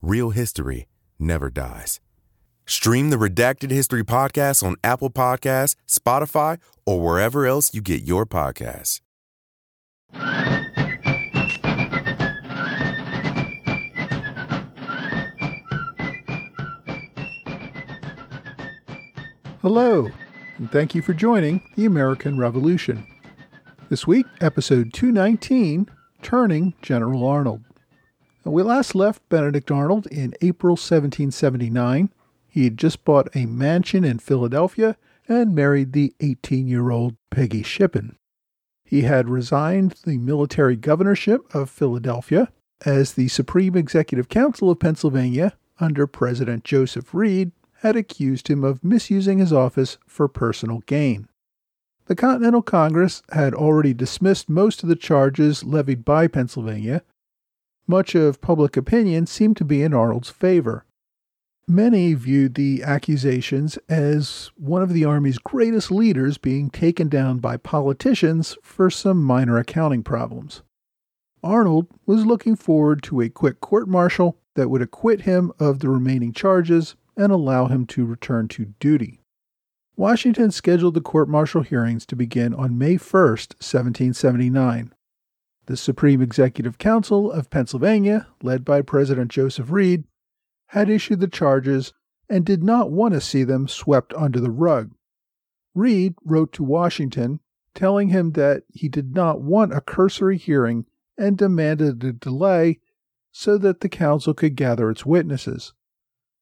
Real history never dies. Stream the Redacted History Podcast on Apple Podcasts, Spotify, or wherever else you get your podcasts. Hello, and thank you for joining the American Revolution. This week, episode 219 Turning General Arnold. We last left Benedict Arnold in April 1779. He had just bought a mansion in Philadelphia and married the 18 year old Peggy Shippen. He had resigned the military governorship of Philadelphia as the Supreme Executive Council of Pennsylvania under President Joseph Reed had accused him of misusing his office for personal gain. The Continental Congress had already dismissed most of the charges levied by Pennsylvania. Much of public opinion seemed to be in Arnold's favor. Many viewed the accusations as one of the Army's greatest leaders being taken down by politicians for some minor accounting problems. Arnold was looking forward to a quick court martial that would acquit him of the remaining charges and allow him to return to duty. Washington scheduled the court martial hearings to begin on May 1, 1779. The Supreme Executive Council of Pennsylvania, led by President Joseph Reed, had issued the charges and did not want to see them swept under the rug. Reed wrote to Washington telling him that he did not want a cursory hearing and demanded a delay so that the council could gather its witnesses.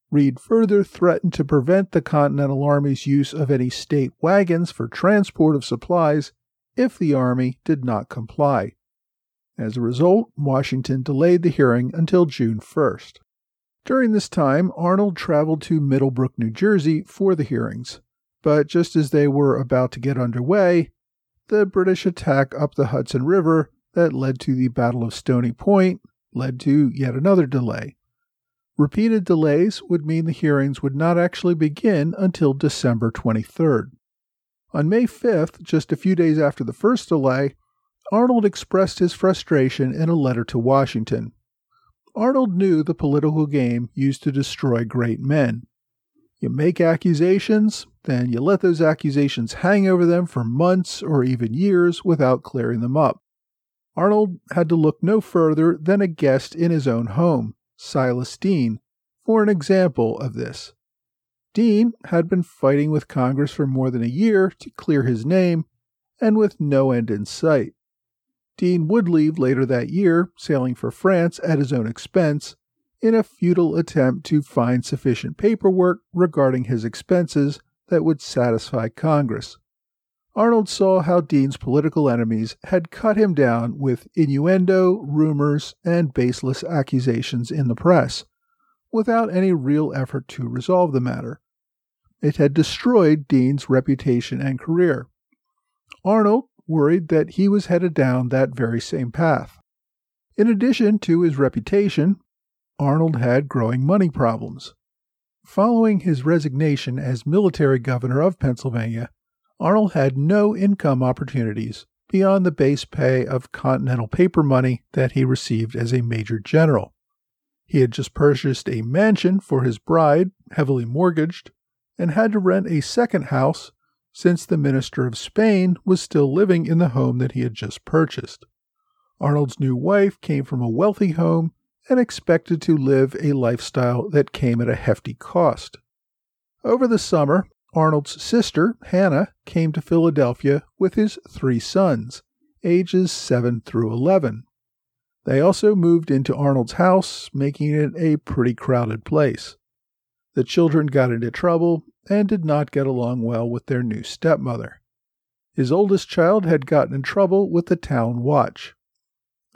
Reed further threatened to prevent the Continental Army's use of any state wagons for transport of supplies if the Army did not comply. As a result, Washington delayed the hearing until June 1st. During this time, Arnold traveled to Middlebrook, New Jersey for the hearings, but just as they were about to get underway, the British attack up the Hudson River that led to the Battle of Stony Point led to yet another delay. Repeated delays would mean the hearings would not actually begin until December 23rd. On May 5th, just a few days after the first delay, Arnold expressed his frustration in a letter to Washington. Arnold knew the political game used to destroy great men. You make accusations, then you let those accusations hang over them for months or even years without clearing them up. Arnold had to look no further than a guest in his own home, Silas Deane, for an example of this. Deane had been fighting with Congress for more than a year to clear his name, and with no end in sight. Deane would leave later that year, sailing for France at his own expense, in a futile attempt to find sufficient paperwork regarding his expenses that would satisfy Congress. Arnold saw how Deane's political enemies had cut him down with innuendo, rumors, and baseless accusations in the press, without any real effort to resolve the matter. It had destroyed Deane's reputation and career. Arnold worried that he was headed down that very same path. In addition to his reputation, Arnold had growing money problems. Following his resignation as military governor of Pennsylvania, Arnold had no income opportunities beyond the base pay of Continental paper money that he received as a major general. He had just purchased a mansion for his bride, heavily mortgaged, and had to rent a second house since the Minister of Spain was still living in the home that he had just purchased. Arnold's new wife came from a wealthy home and expected to live a lifestyle that came at a hefty cost. Over the summer, Arnold's sister, Hannah, came to Philadelphia with his three sons, ages 7 through 11. They also moved into Arnold's house, making it a pretty crowded place. The children got into trouble and did not get along well with their new stepmother. His oldest child had gotten in trouble with the town watch.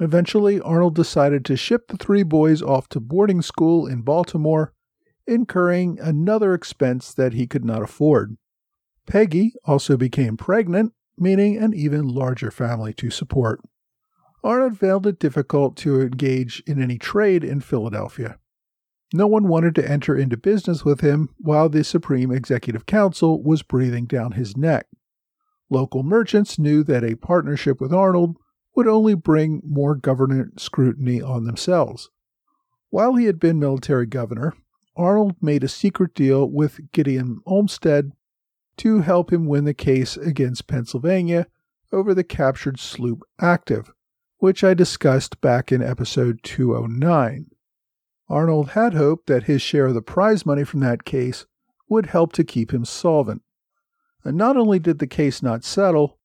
Eventually, Arnold decided to ship the three boys off to boarding school in Baltimore, incurring another expense that he could not afford. Peggy also became pregnant, meaning an even larger family to support. Arnold found it difficult to engage in any trade in Philadelphia. No one wanted to enter into business with him while the Supreme Executive Council was breathing down his neck. Local merchants knew that a partnership with Arnold would only bring more government scrutiny on themselves. While he had been military governor, Arnold made a secret deal with Gideon Olmsted to help him win the case against Pennsylvania over the captured sloop Active, which I discussed back in episode 209. Arnold had hoped that his share of the prize money from that case would help to keep him solvent. And not only did the case not settle,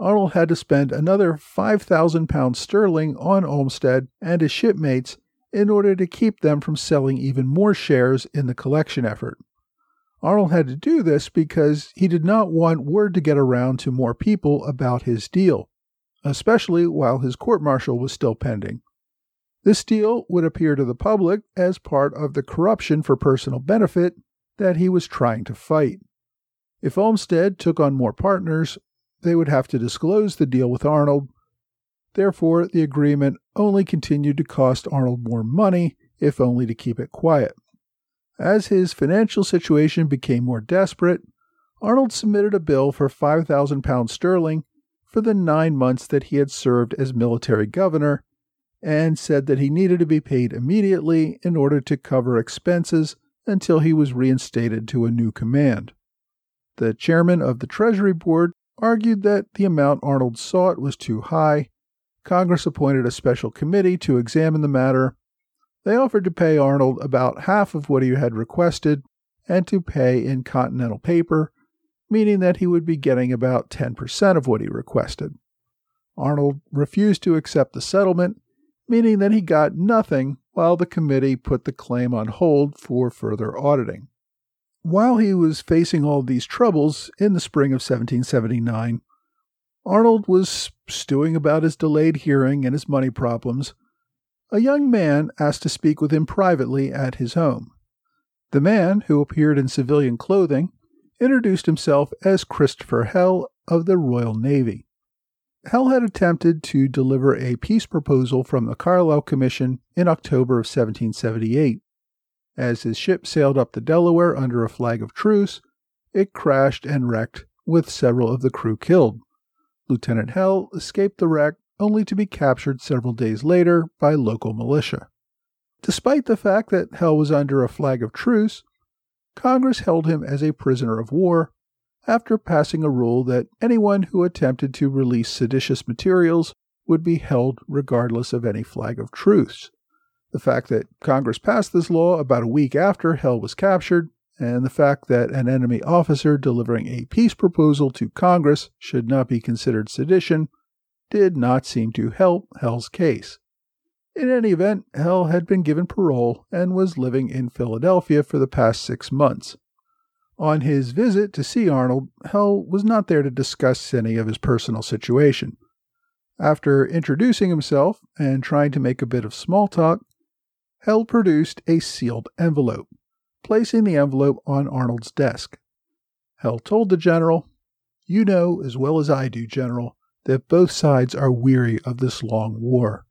Arnold had to spend another 5,000 pounds sterling on Olmsted and his shipmates in order to keep them from selling even more shares in the collection effort. Arnold had to do this because he did not want word to get around to more people about his deal, especially while his court martial was still pending. This deal would appear to the public as part of the corruption for personal benefit that he was trying to fight. If Olmsted took on more partners, they would have to disclose the deal with Arnold. Therefore, the agreement only continued to cost Arnold more money, if only to keep it quiet. As his financial situation became more desperate, Arnold submitted a bill for 5,000 pounds sterling for the nine months that he had served as military governor and said that he needed to be paid immediately in order to cover expenses until he was reinstated to a new command. The chairman of the Treasury Board argued that the amount Arnold sought was too high. Congress appointed a special committee to examine the matter. They offered to pay Arnold about half of what he had requested and to pay in continental paper, meaning that he would be getting about 10% of what he requested. Arnold refused to accept the settlement meaning that he got nothing while the committee put the claim on hold for further auditing. While he was facing all these troubles in the spring of 1779, Arnold was stewing about his delayed hearing and his money problems. A young man asked to speak with him privately at his home. The man, who appeared in civilian clothing, introduced himself as Christopher Hell of the Royal Navy. Hell had attempted to deliver a peace proposal from the Carlisle Commission in October of 1778. As his ship sailed up the Delaware under a flag of truce, it crashed and wrecked, with several of the crew killed. Lieutenant Hell escaped the wreck only to be captured several days later by local militia. Despite the fact that Hell was under a flag of truce, Congress held him as a prisoner of war after passing a rule that anyone who attempted to release seditious materials would be held regardless of any flag of truce. The fact that Congress passed this law about a week after Hell was captured, and the fact that an enemy officer delivering a peace proposal to Congress should not be considered sedition, did not seem to help Hell's case. In any event, Hell had been given parole and was living in Philadelphia for the past six months. On his visit to see Arnold, Hell was not there to discuss any of his personal situation. After introducing himself and trying to make a bit of small talk, Hell produced a sealed envelope, placing the envelope on Arnold's desk. Hell told the general, You know as well as I do, General, that both sides are weary of this long war.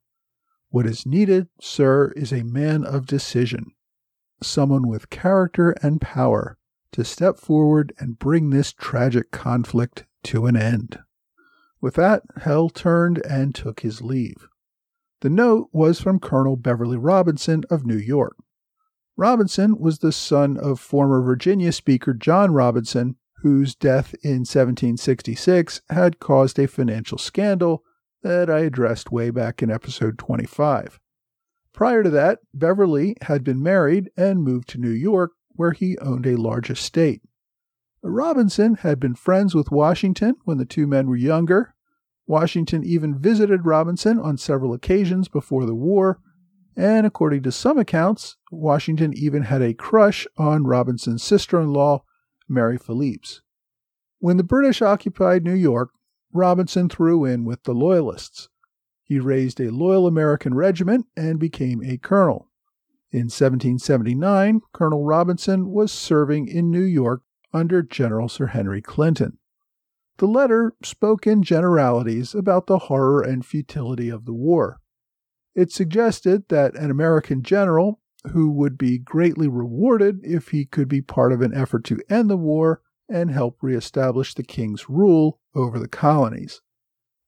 What is needed, sir, is a man of decision, someone with character and power to step forward and bring this tragic conflict to an end. With that, Hell turned and took his leave. The note was from Colonel Beverly Robinson of New York. Robinson was the son of former Virginia Speaker John Robinson, whose death in 1766 had caused a financial scandal that I addressed way back in episode 25. Prior to that, Beverly had been married and moved to New York where he owned a large estate. Robinson had been friends with Washington when the two men were younger. Washington even visited Robinson on several occasions before the war, and according to some accounts, Washington even had a crush on Robinson's sister in law, Mary Philipse. When the British occupied New York, Robinson threw in with the Loyalists. He raised a loyal American regiment and became a colonel. In 1779, Colonel Robinson was serving in New York under General Sir Henry Clinton. The letter spoke in generalities about the horror and futility of the war. It suggested that an American general, who would be greatly rewarded if he could be part of an effort to end the war and help reestablish the king's rule over the colonies.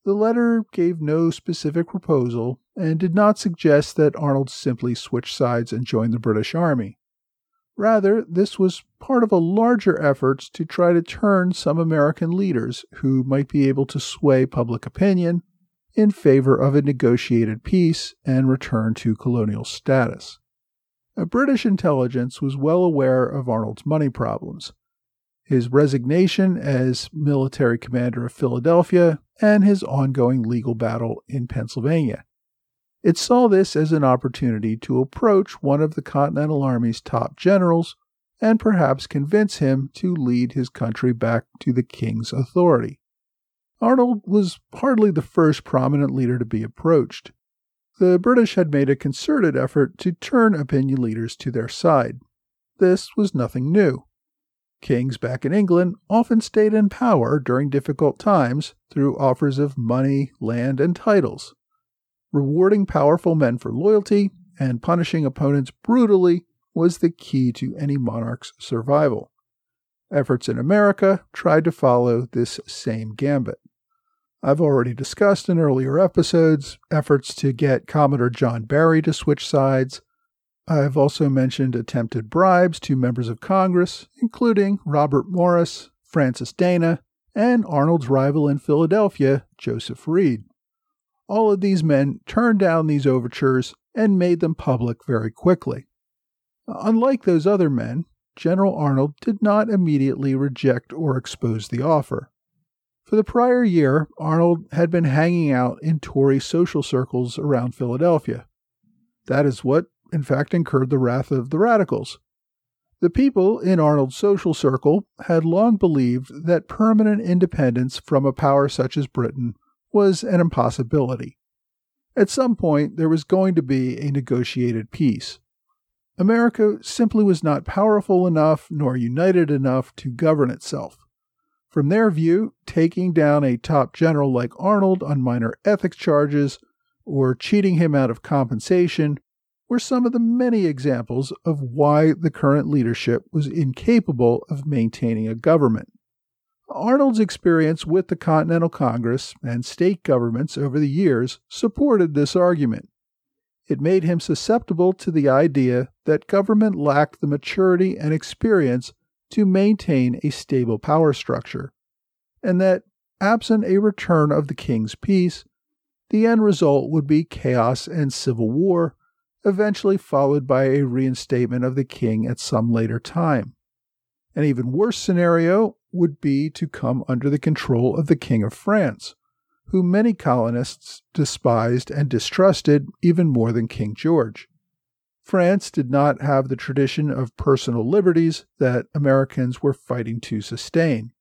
The letter gave no specific proposal and did not suggest that Arnold simply switch sides and join the British Army. Rather, this was part of a larger effort to try to turn some American leaders who might be able to sway public opinion in favor of a negotiated peace and return to colonial status. A British intelligence was well aware of Arnold's money problems, his resignation as military commander of Philadelphia, and his ongoing legal battle in Pennsylvania. It saw this as an opportunity to approach one of the Continental Army's top generals and perhaps convince him to lead his country back to the king's authority. Arnold was hardly the first prominent leader to be approached. The British had made a concerted effort to turn opinion leaders to their side. This was nothing new. Kings back in England often stayed in power during difficult times through offers of money, land, and titles. Rewarding powerful men for loyalty and punishing opponents brutally was the key to any monarch's survival. Efforts in America tried to follow this same gambit. I've already discussed in earlier episodes efforts to get Commodore John Barry to switch sides, I've also mentioned attempted bribes to members of Congress, including Robert Morris, Francis Dana, and Arnold's rival in Philadelphia, Joseph Reed. All of these men turned down these overtures and made them public very quickly. Unlike those other men, General Arnold did not immediately reject or expose the offer. For the prior year, Arnold had been hanging out in Tory social circles around Philadelphia. That is what in fact, incurred the wrath of the radicals. The people in Arnold's social circle had long believed that permanent independence from a power such as Britain was an impossibility. At some point, there was going to be a negotiated peace. America simply was not powerful enough nor united enough to govern itself. From their view, taking down a top general like Arnold on minor ethics charges or cheating him out of compensation were some of the many examples of why the current leadership was incapable of maintaining a government. Arnold's experience with the Continental Congress and state governments over the years supported this argument. It made him susceptible to the idea that government lacked the maturity and experience to maintain a stable power structure, and that, absent a return of the king's peace, the end result would be chaos and civil war eventually followed by a reinstatement of the king at some later time. An even worse scenario would be to come under the control of the King of France, whom many colonists despised and distrusted even more than King George. France did not have the tradition of personal liberties that Americans were fighting to sustain.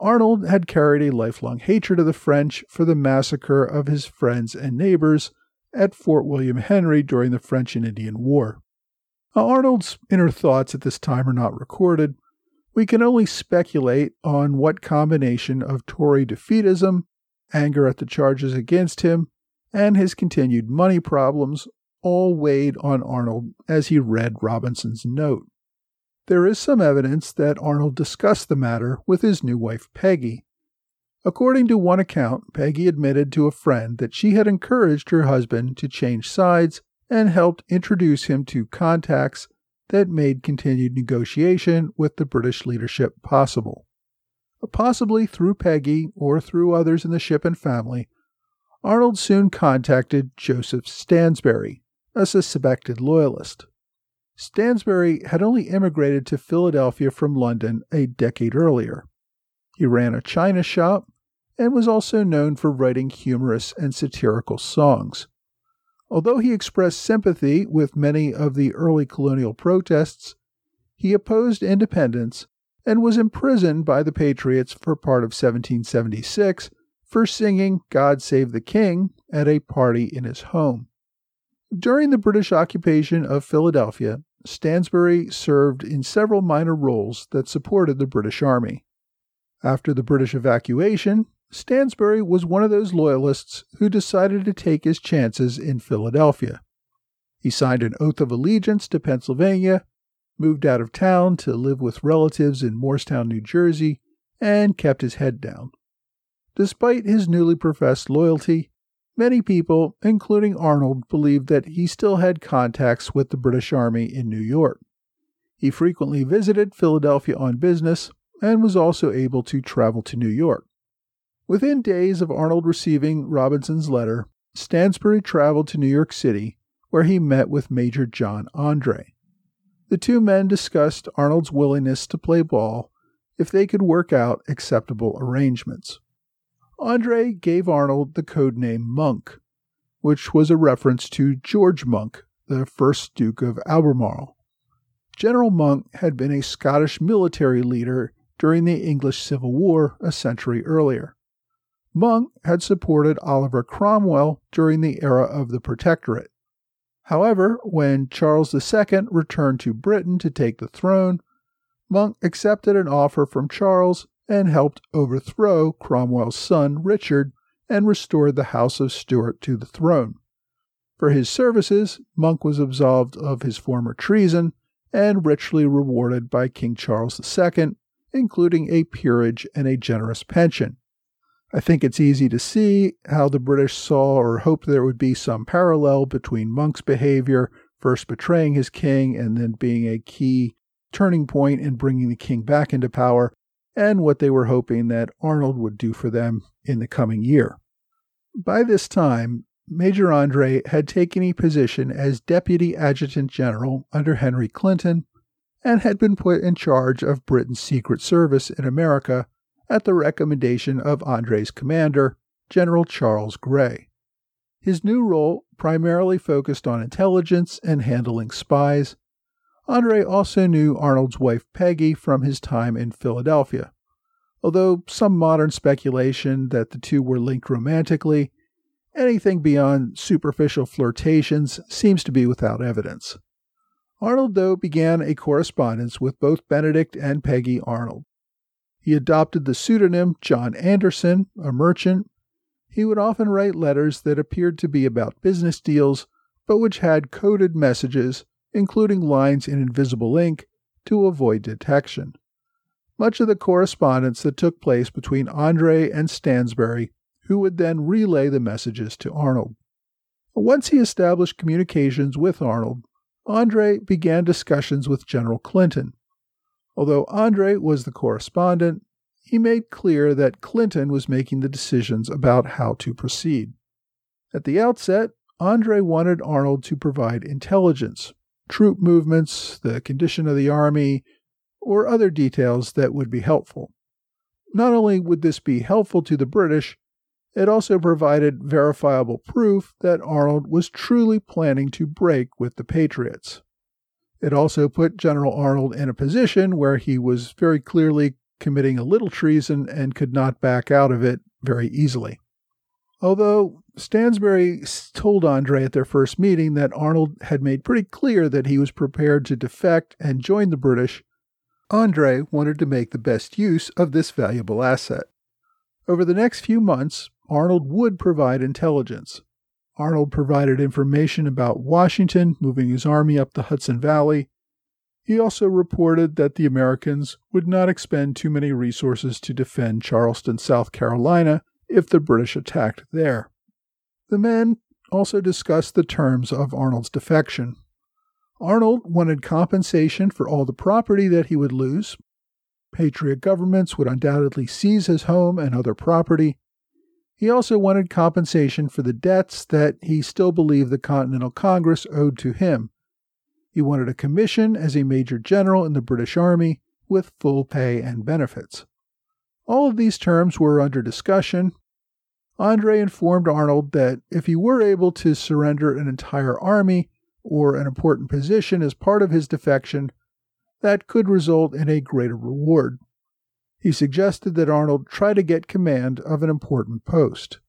Arnold had carried a lifelong hatred of the French for the massacre of his friends and neighbors at Fort William Henry during the French and Indian War. Now, Arnold's inner thoughts at this time are not recorded. We can only speculate on what combination of Tory defeatism, anger at the charges against him, and his continued money problems all weighed on Arnold as he read Robinson's note. There is some evidence that Arnold discussed the matter with his new wife Peggy, According to one account, Peggy admitted to a friend that she had encouraged her husband to change sides and helped introduce him to contacts that made continued negotiation with the British leadership possible. Possibly through Peggy or through others in the Shippen family, Arnold soon contacted Joseph Stansbury, a suspected loyalist. Stansbury had only immigrated to Philadelphia from London a decade earlier. He ran a china shop and was also known for writing humorous and satirical songs. Although he expressed sympathy with many of the early colonial protests, he opposed independence and was imprisoned by the Patriots for part of 1776 for singing God Save the King at a party in his home. During the British occupation of Philadelphia, Stansbury served in several minor roles that supported the British Army. After the British evacuation, Stansbury was one of those loyalists who decided to take his chances in Philadelphia. He signed an oath of allegiance to Pennsylvania, moved out of town to live with relatives in Morristown, New Jersey, and kept his head down. Despite his newly professed loyalty, many people, including Arnold, believed that he still had contacts with the British Army in New York. He frequently visited Philadelphia on business and was also able to travel to New York. Within days of Arnold receiving Robinson's letter, Stansbury traveled to New York City, where he met with Major John Andre. The two men discussed Arnold's willingness to play ball if they could work out acceptable arrangements. Andre gave Arnold the code name Monk, which was a reference to George Monk, the first Duke of Albemarle. General Monk had been a Scottish military leader during the English Civil War a century earlier. Monk had supported Oliver Cromwell during the era of the Protectorate. However, when Charles II returned to Britain to take the throne, Monk accepted an offer from Charles and helped overthrow Cromwell's son Richard and restored the House of Stuart to the throne. For his services, Monk was absolved of his former treason and richly rewarded by King Charles II, including a peerage and a generous pension. I think it's easy to see how the British saw or hoped there would be some parallel between Monk's behavior, first betraying his king and then being a key turning point in bringing the king back into power, and what they were hoping that Arnold would do for them in the coming year. By this time, Major Andre had taken a position as Deputy Adjutant General under Henry Clinton and had been put in charge of Britain's Secret Service in America at the recommendation of Andre's commander, General Charles Grey. His new role primarily focused on intelligence and handling spies. Andre also knew Arnold's wife Peggy from his time in Philadelphia, although some modern speculation that the two were linked romantically, anything beyond superficial flirtations seems to be without evidence. Arnold, though, began a correspondence with both Benedict and Peggy Arnold. He adopted the pseudonym John Anderson, a merchant. He would often write letters that appeared to be about business deals, but which had coded messages, including lines in invisible ink, to avoid detection. Much of the correspondence that took place between Andre and Stansbury, who would then relay the messages to Arnold. Once he established communications with Arnold, Andre began discussions with General Clinton. Although Andre was the correspondent, he made clear that Clinton was making the decisions about how to proceed. At the outset, Andre wanted Arnold to provide intelligence, troop movements, the condition of the army, or other details that would be helpful. Not only would this be helpful to the British, it also provided verifiable proof that Arnold was truly planning to break with the Patriots. It also put General Arnold in a position where he was very clearly committing a little treason and could not back out of it very easily. Although Stansbury told Andre at their first meeting that Arnold had made pretty clear that he was prepared to defect and join the British, Andre wanted to make the best use of this valuable asset. Over the next few months, Arnold would provide intelligence. Arnold provided information about Washington moving his army up the Hudson Valley. He also reported that the Americans would not expend too many resources to defend Charleston, South Carolina, if the British attacked there. The men also discussed the terms of Arnold's defection. Arnold wanted compensation for all the property that he would lose. Patriot governments would undoubtedly seize his home and other property, he also wanted compensation for the debts that he still believed the Continental Congress owed to him. He wanted a commission as a major general in the British Army with full pay and benefits. All of these terms were under discussion. Andre informed Arnold that if he were able to surrender an entire army or an important position as part of his defection, that could result in a greater reward. He suggested that Arnold try to get command of an important post.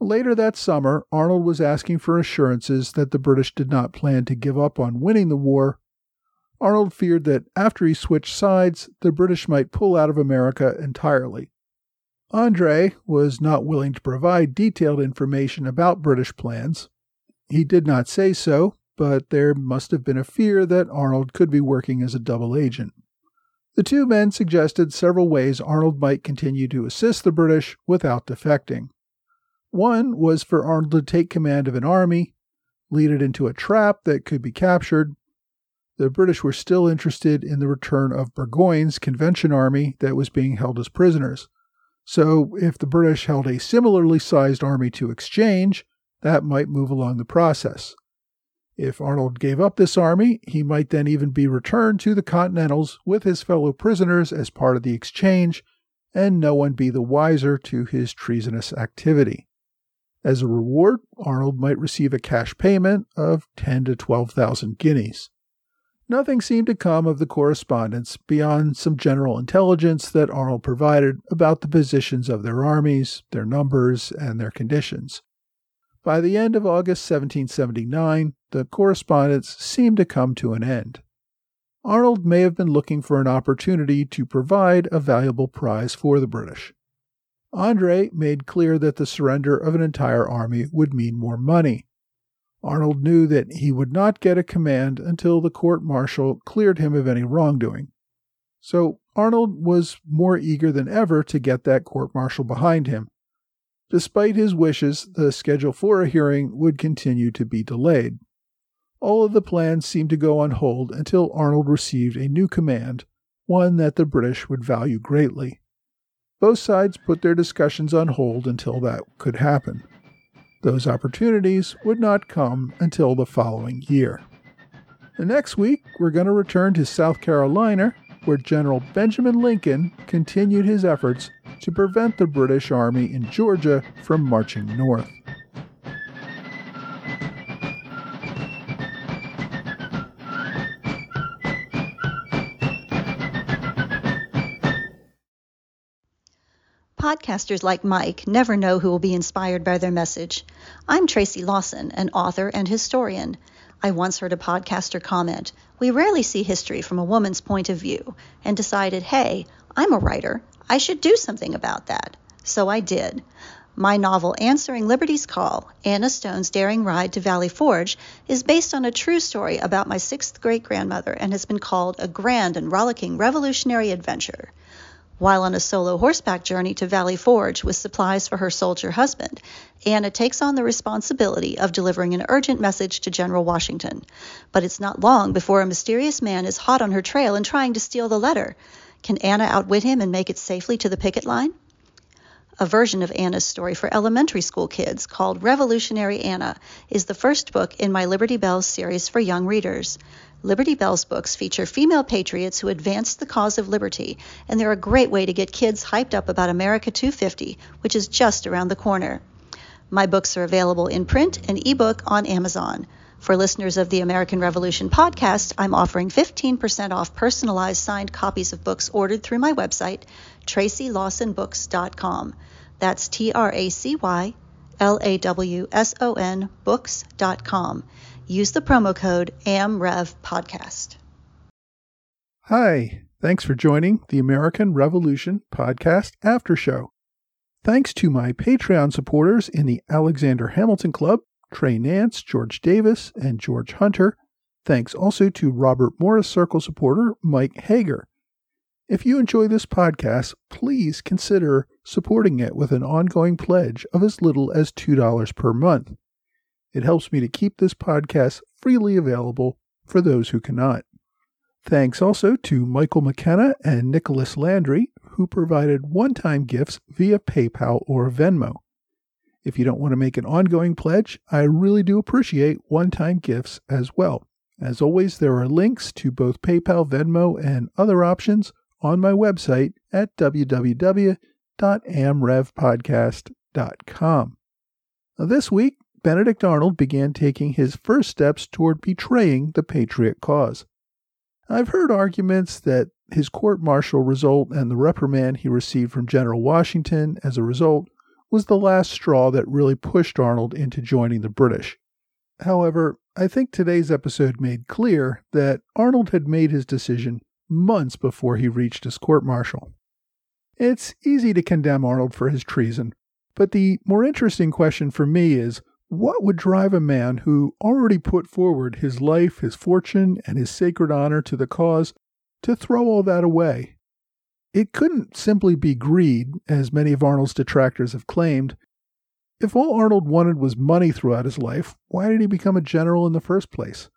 Later that summer, Arnold was asking for assurances that the British did not plan to give up on winning the war. Arnold feared that after he switched sides, the British might pull out of America entirely. Andre was not willing to provide detailed information about British plans. He did not say so, but there must have been a fear that Arnold could be working as a double agent. The two men suggested several ways Arnold might continue to assist the British without defecting. One was for Arnold to take command of an army, lead it into a trap that could be captured. The British were still interested in the return of Burgoyne's convention army that was being held as prisoners. So, if the British held a similarly sized army to exchange, that might move along the process. If Arnold gave up this army, he might then even be returned to the Continentals with his fellow prisoners as part of the exchange, and no one be the wiser to his treasonous activity. As a reward, Arnold might receive a cash payment of 10 to 12,000 guineas. Nothing seemed to come of the correspondence beyond some general intelligence that Arnold provided about the positions of their armies, their numbers, and their conditions. By the end of August 1779, the correspondence seemed to come to an end. Arnold may have been looking for an opportunity to provide a valuable prize for the British. Andre made clear that the surrender of an entire army would mean more money. Arnold knew that he would not get a command until the court martial cleared him of any wrongdoing. So Arnold was more eager than ever to get that court martial behind him. Despite his wishes, the schedule for a hearing would continue to be delayed. All of the plans seemed to go on hold until Arnold received a new command, one that the British would value greatly. Both sides put their discussions on hold until that could happen. Those opportunities would not come until the following year. The next week, we're going to return to South Carolina, where General Benjamin Lincoln continued his efforts to prevent the British Army in Georgia from marching north. Podcasters like Mike never know who will be inspired by their message. I'm Tracy Lawson, an author and historian. I once heard a podcaster comment, We rarely see history from a woman's point of view, and decided, hey, I'm a writer. I should do something about that. So I did. My novel Answering Liberty's Call, Anna Stone's Daring Ride to Valley Forge, is based on a true story about my sixth great grandmother and has been called a grand and rollicking revolutionary adventure. While on a solo horseback journey to Valley Forge with supplies for her soldier husband, Anna takes on the responsibility of delivering an urgent message to General Washington. But it's not long before a mysterious man is hot on her trail and trying to steal the letter. Can Anna outwit him and make it safely to the picket line? A version of Anna's story for elementary school kids called Revolutionary Anna is the first book in my Liberty Bells series for young readers. Liberty Bells books feature female patriots who advanced the cause of liberty, and they're a great way to get kids hyped up about America 250, which is just around the corner. My books are available in print and ebook on Amazon. For listeners of the American Revolution podcast, I'm offering 15% off personalized signed copies of books ordered through my website, tracylawsonbooks.com. That's T R A C Y L A W S O N books.com. Use the promo code AMREVPodcast. Hi, thanks for joining the American Revolution Podcast After Show. Thanks to my Patreon supporters in the Alexander Hamilton Club Trey Nance, George Davis, and George Hunter. Thanks also to Robert Morris Circle supporter Mike Hager. If you enjoy this podcast, please consider supporting it with an ongoing pledge of as little as $2 per month. It helps me to keep this podcast freely available for those who cannot. Thanks also to Michael McKenna and Nicholas Landry, who provided one time gifts via PayPal or Venmo. If you don't want to make an ongoing pledge, I really do appreciate one time gifts as well. As always, there are links to both PayPal, Venmo, and other options on my website at www.amrevpodcast.com. Now, this week, Benedict Arnold began taking his first steps toward betraying the Patriot cause. I've heard arguments that his court martial result and the reprimand he received from General Washington as a result was the last straw that really pushed Arnold into joining the British. However, I think today's episode made clear that Arnold had made his decision months before he reached his court martial. It's easy to condemn Arnold for his treason, but the more interesting question for me is what would drive a man who already put forward his life, his fortune, and his sacred honor to the cause to throw all that away? It couldn't simply be greed, as many of Arnold's detractors have claimed. If all Arnold wanted was money throughout his life, why did he become a general in the first place?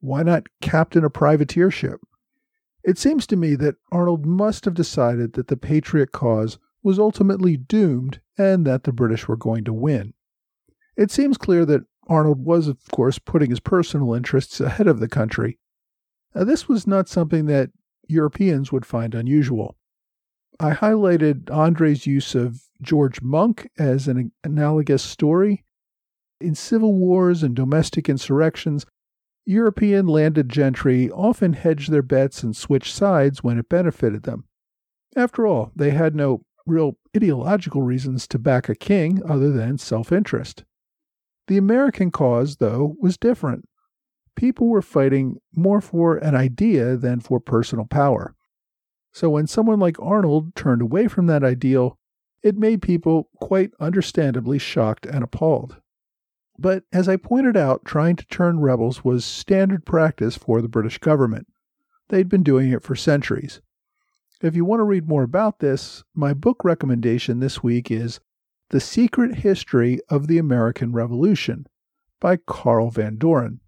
Why not captain a privateer ship? It seems to me that Arnold must have decided that the Patriot cause was ultimately doomed and that the British were going to win. It seems clear that Arnold was, of course, putting his personal interests ahead of the country. Now, this was not something that Europeans would find unusual. I highlighted Andre's use of George Monk as an analogous story. In civil wars and domestic insurrections, European landed gentry often hedged their bets and switched sides when it benefited them. After all, they had no real ideological reasons to back a king other than self interest. The American cause, though, was different. People were fighting more for an idea than for personal power. So when someone like Arnold turned away from that ideal, it made people quite understandably shocked and appalled. But as I pointed out, trying to turn rebels was standard practice for the British government. They'd been doing it for centuries. If you want to read more about this, my book recommendation this week is The Secret History of the American Revolution by Carl Van Doren.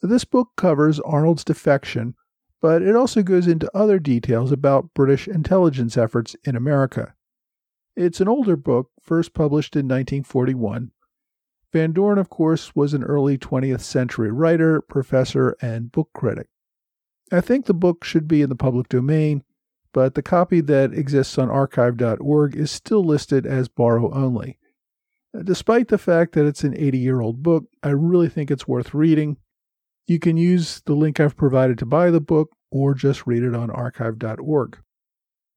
This book covers Arnold's defection, but it also goes into other details about British intelligence efforts in America. It's an older book, first published in 1941, Van Doren, of course, was an early 20th century writer, professor, and book critic. I think the book should be in the public domain, but the copy that exists on archive.org is still listed as borrow only. Uh, despite the fact that it's an 80 year old book, I really think it's worth reading. You can use the link I've provided to buy the book or just read it on archive.org.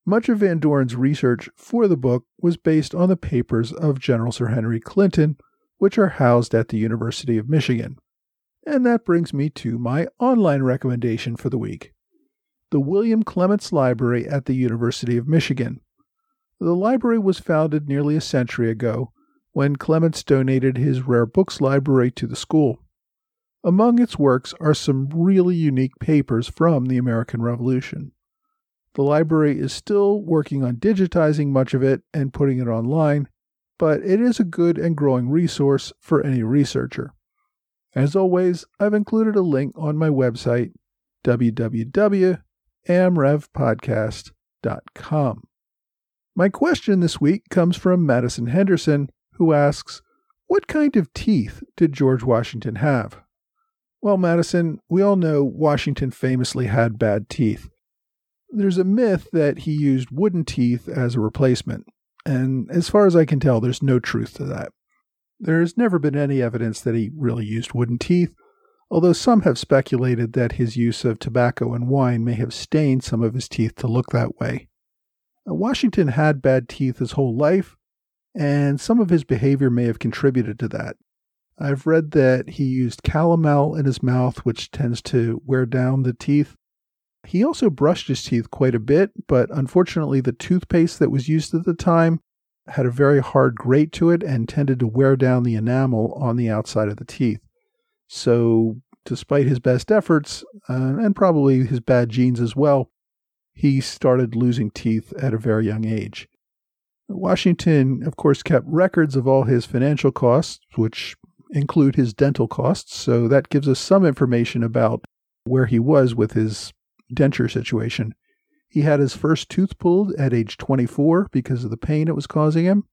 Much of Van Doren's research for the book was based on the papers of General Sir Henry Clinton, which are housed at the University of Michigan. And that brings me to my online recommendation for the week the William Clements Library at the University of Michigan. The library was founded nearly a century ago when Clements donated his rare books library to the school. Among its works are some really unique papers from the American Revolution. The library is still working on digitizing much of it and putting it online, but it is a good and growing resource for any researcher. As always, I've included a link on my website, www.amrevpodcast.com. My question this week comes from Madison Henderson, who asks, What kind of teeth did George Washington have? Well, Madison, we all know Washington famously had bad teeth. There's a myth that he used wooden teeth as a replacement, and as far as I can tell, there's no truth to that. There has never been any evidence that he really used wooden teeth, although some have speculated that his use of tobacco and wine may have stained some of his teeth to look that way. Uh, Washington had bad teeth his whole life, and some of his behavior may have contributed to that. I've read that he used calomel in his mouth, which tends to wear down the teeth, he also brushed his teeth quite a bit, but unfortunately, the toothpaste that was used at the time had a very hard grate to it and tended to wear down the enamel on the outside of the teeth. So, despite his best efforts, uh, and probably his bad genes as well, he started losing teeth at a very young age. Washington, of course, kept records of all his financial costs, which include his dental costs, so that gives us some information about where he was with his denture situation. He had his first tooth pulled at age 24 because of the pain it was causing him.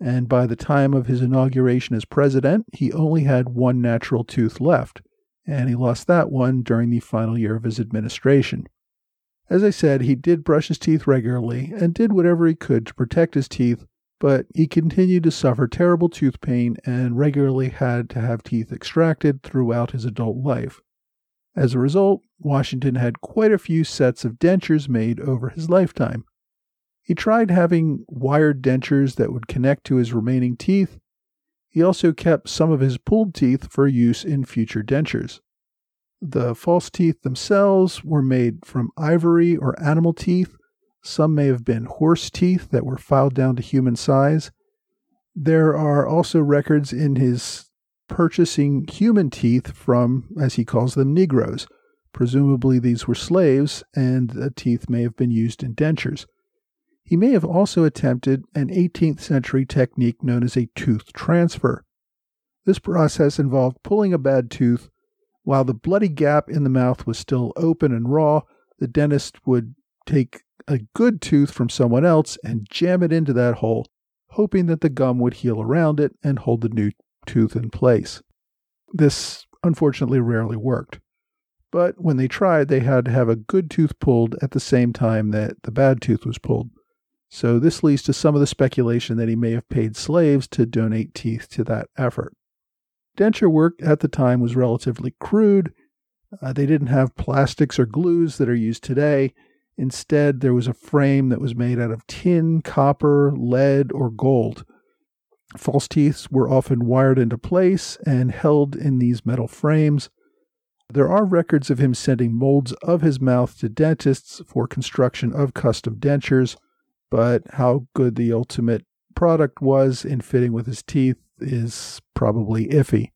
And by the time of his inauguration as president, he only had one natural tooth left, and he lost that one during the final year of his administration. As I said, he did brush his teeth regularly and did whatever he could to protect his teeth, but he continued to suffer terrible tooth pain and regularly had to have teeth extracted throughout his adult life. As a result, Washington had quite a few sets of dentures made over his lifetime. He tried having wired dentures that would connect to his remaining teeth. He also kept some of his pulled teeth for use in future dentures. The false teeth themselves were made from ivory or animal teeth. Some may have been horse teeth that were filed down to human size. There are also records in his purchasing human teeth from, as he calls them, Negroes. Presumably, these were slaves, and the teeth may have been used in dentures. He may have also attempted an 18th century technique known as a tooth transfer. This process involved pulling a bad tooth while the bloody gap in the mouth was still open and raw. The dentist would take a good tooth from someone else and jam it into that hole, hoping that the gum would heal around it and hold the new tooth in place. This unfortunately rarely worked. But when they tried, they had to have a good tooth pulled at the same time that the bad tooth was pulled. So this leads to some of the speculation that he may have paid slaves to donate teeth to that effort. Denture work at the time was relatively crude. Uh, they didn't have plastics or glues that are used today. Instead, there was a frame that was made out of tin, copper, lead, or gold. False teeth were often wired into place and held in these metal frames. There are records of him sending molds of his mouth to dentists for construction of custom dentures, but how good the ultimate product was in fitting with his teeth is probably iffy.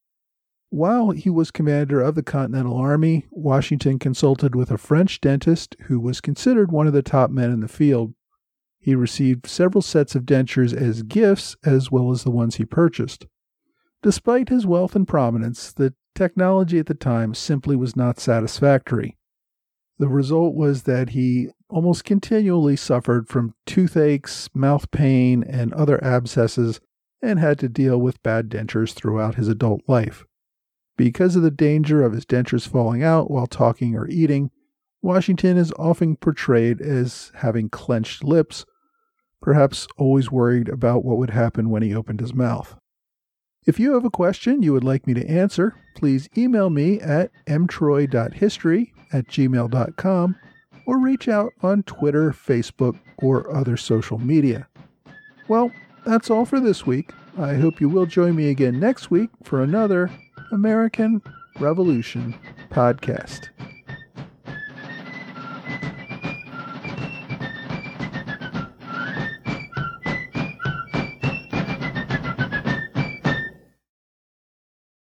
While he was commander of the Continental Army, Washington consulted with a French dentist who was considered one of the top men in the field. He received several sets of dentures as gifts, as well as the ones he purchased. Despite his wealth and prominence, the technology at the time simply was not satisfactory. The result was that he almost continually suffered from toothaches, mouth pain, and other abscesses, and had to deal with bad dentures throughout his adult life. Because of the danger of his dentures falling out while talking or eating, Washington is often portrayed as having clenched lips, perhaps always worried about what would happen when he opened his mouth. If you have a question you would like me to answer, please email me at mtroy.history at gmail.com or reach out on Twitter, Facebook, or other social media. Well, that's all for this week. I hope you will join me again next week for another American Revolution podcast.